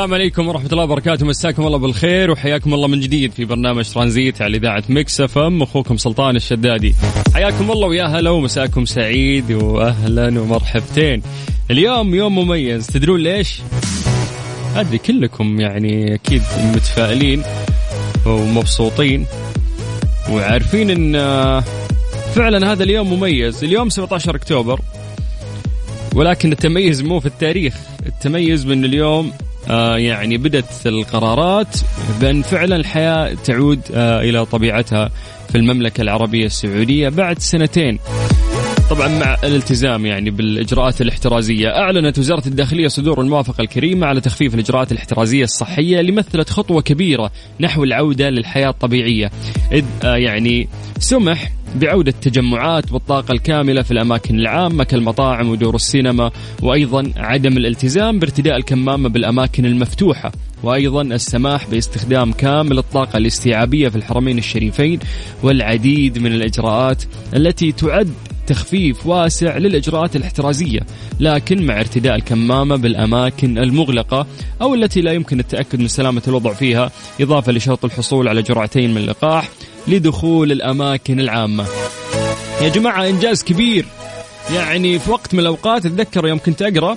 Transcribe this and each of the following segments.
السلام عليكم ورحمة الله وبركاته. مساكم الله بالخير وحياكم الله من جديد في برنامج ترانزيت على إذاعة Mix FM. أخوكم سلطان الشدادي. حياكم الله ويا هلا ومساكم سعيد وأهلا ومرحبتين. اليوم يوم مميز. تدرون ليش؟ أدري كلكم يعني أكيد متفائلين ومبسوطين وعارفين أن فعلا هذا اليوم مميز. اليوم 17 أكتوبر. ولكن التميز مو في التاريخ. التميز بأن اليوم يعني بدت القرارات بأن فعلا الحياة تعود آه إلى طبيعتها في المملكة العربية السعودية بعد سنتين. طبعا مع الالتزام يعني بالإجراءات الاحترازية، أعلنت وزارة الداخلية صدور الموافقه الكريمه على تخفيف الإجراءات الاحترازية الصحية اللي مثلت خطوة كبيرة نحو العودة للحياة الطبيعية، إذ آه يعني سمح بعودة تجمعات بالطاقة الكاملة في الأماكن العامة كالمطاعم ودور السينما وأيضا عدم الالتزام بارتداء الكمامة بالأماكن المفتوحة وأيضا السماح باستخدام كامل الطاقة الاستيعابية في الحرمين الشريفين والعديد من الإجراءات التي تعد تخفيف واسع للإجراءات الاحترازية لكن مع ارتداء الكمامة بالأماكن المغلقة أو التي لا يمكن التأكد من سلامة الوضع فيها إضافة لشرط الحصول على جرعتين من اللقاح لدخول الأماكن العامة. يا جماعة إنجاز كبير. يعني في وقت من الأوقات أتذكر يوم كنت أقرأ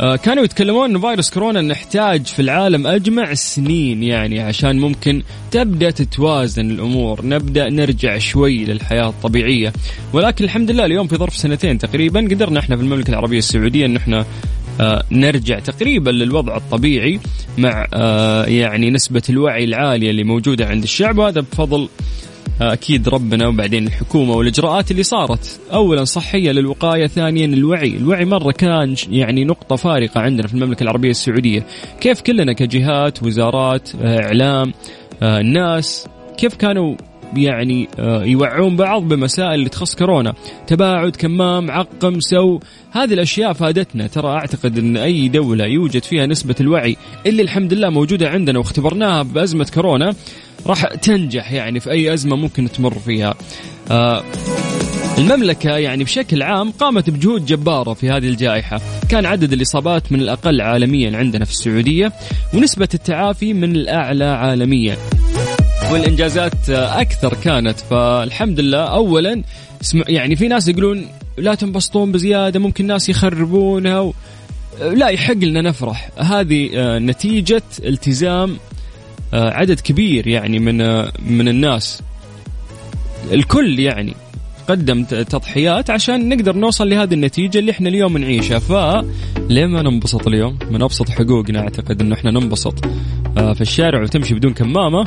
آه، كانوا يتكلمون إن فيروس كورونا نحتاج في العالم أجمع سنين يعني عشان ممكن تبدأ تتوازن الأمور، نبدأ نرجع شوي للحياة الطبيعية، ولكن الحمد لله اليوم في ظرف سنتين تقريبا قدرنا إحنا في المملكة العربية السعودية إن إحنا نرجع تقريبا للوضع الطبيعي مع آه، يعني نسبة الوعي العالية اللي موجودة عند الشعب وهذا بفضل أكيد ربنا وبعدين الحكومة والإجراءات اللي صارت. اولا صحية للوقاية ثانيا الوعي. الوعي مرة كان يعني نقطة فارقة عندنا في المملكة العربية السعودية. كيف كلنا كجهات وزارات إعلام الناس كيف كانوا يعني يوعون بعض بمسائل اللي تخص كورونا. تباعد كمام عقم سو هذه الأشياء فادتنا. ترى أعتقد إن أي دولة يوجد فيها نسبة الوعي اللي الحمد لله موجودة عندنا واختبرناها بأزمة كورونا راح تنجح يعني في أي أزمة ممكن تمر فيها. آه المملكة يعني بشكل عام قامت بجهود جبارة في هذه الجائحة. كان عدد الإصابات من الأقل عالميا عندنا في السعودية ونسبة التعافي من الأعلى عالميا. والإنجازات أكثر كانت فالحمد لله. أولا يعني في ناس يقولون لا تنبسطون بزيادة ممكن ناس يخربونها و... لا يحق لنا نفرح. هذه آه، نتيجة التزام آه، عدد كبير يعني من آه، من الناس. الكل يعني قدم تضحيات عشان نقدر نوصل لهذه النتيجة اللي إحنا اليوم نعيشها. فليه ما ننبسط اليوم؟ من أبسط حقوقنا أعتقد أنه إحنا ننبسط في الشارع وتمشي بدون كمامة.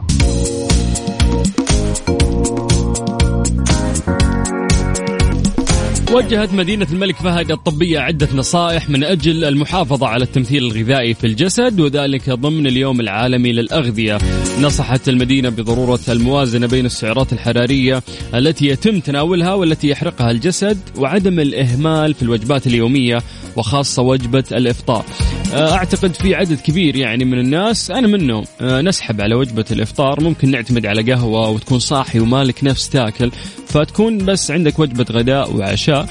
وجهت مدينة الملك فهد الطبية عدة نصائح من أجل المحافظة على التمثيل الغذائي في الجسد وذلك ضمن اليوم العالمي للأغذية. نصحت المدينة بضرورة الموازنة بين السعرات الحرارية التي يتم تناولها والتي يحرقها الجسد وعدم الإهمال في الوجبات اليومية وخاصة وجبة الإفطار. آه، أعتقد في عدد كبير يعني من الناس أنا منهم آه، نسحب على وجبة الإفطار ممكن نعتمد على قهوة وتكون صاحي ومالك نفس تاكل فتكون بس عندك وجبة غداء وعشاء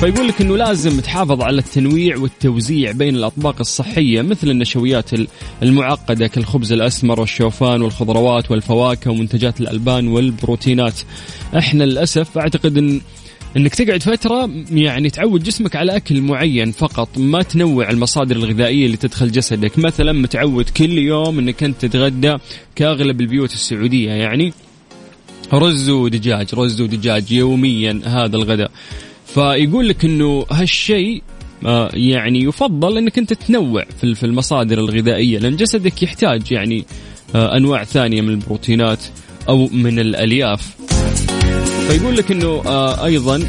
فيقول لك إنه لازم تحافظ على التنويع والتوزيع بين الأطباق الصحية مثل النشويات المعقدة كالخبز الأسمر والشوفان والخضروات والفواكه ومنتجات الألبان والبروتينات. إحنا للأسف أعتقد إن انك تقعد فترة يعني تعود جسمك على أكل معين فقط ما تنوع المصادر الغذائية اللي تدخل جسدك. مثلا متعود كل يوم إنك أنت تتغدى كأغلب البيوت السعودية يعني رز ودجاج رز ودجاج يوميا هذا الغداء. فيقول لك إنه هالشيء آه، يعني يفضل إنك أنت تنوع في المصادر الغذائية لأن جسدك يحتاج يعني آه، أنواع ثانية من البروتينات أو من الألياف. فيقول لك إنه آه، أيضا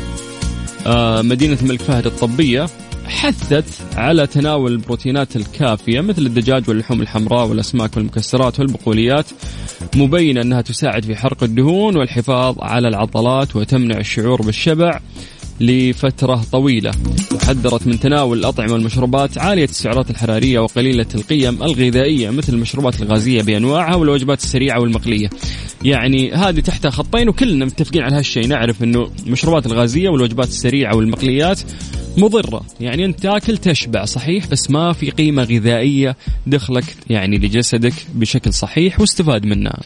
مدينة الملك فهد الطبية حثت على تناول البروتينات الكافية مثل الدجاج واللحوم الحمراء والأسماك والمكسرات والبقوليات مبينة أنها تساعد في حرق الدهون والحفاظ على العضلات وتمنع الشعور بالشبع لفترة طويلة. وحذرت من تناول الأطعمة والمشروبات عالية السعرات الحرارية وقليلة القيم الغذائية مثل المشروبات الغازية بأنواعها والوجبات السريعة والمقلية. يعني هذه تحتها خطين وكلنا متفقين على هالشيء. نعرف أنه المشروبات الغازية والوجبات السريعة والمقليات مضرة. يعني أنت تاكل تشبع صحيح بس ما في قيمة غذائية دخلك يعني لجسدك بشكل صحيح واستفاد منها.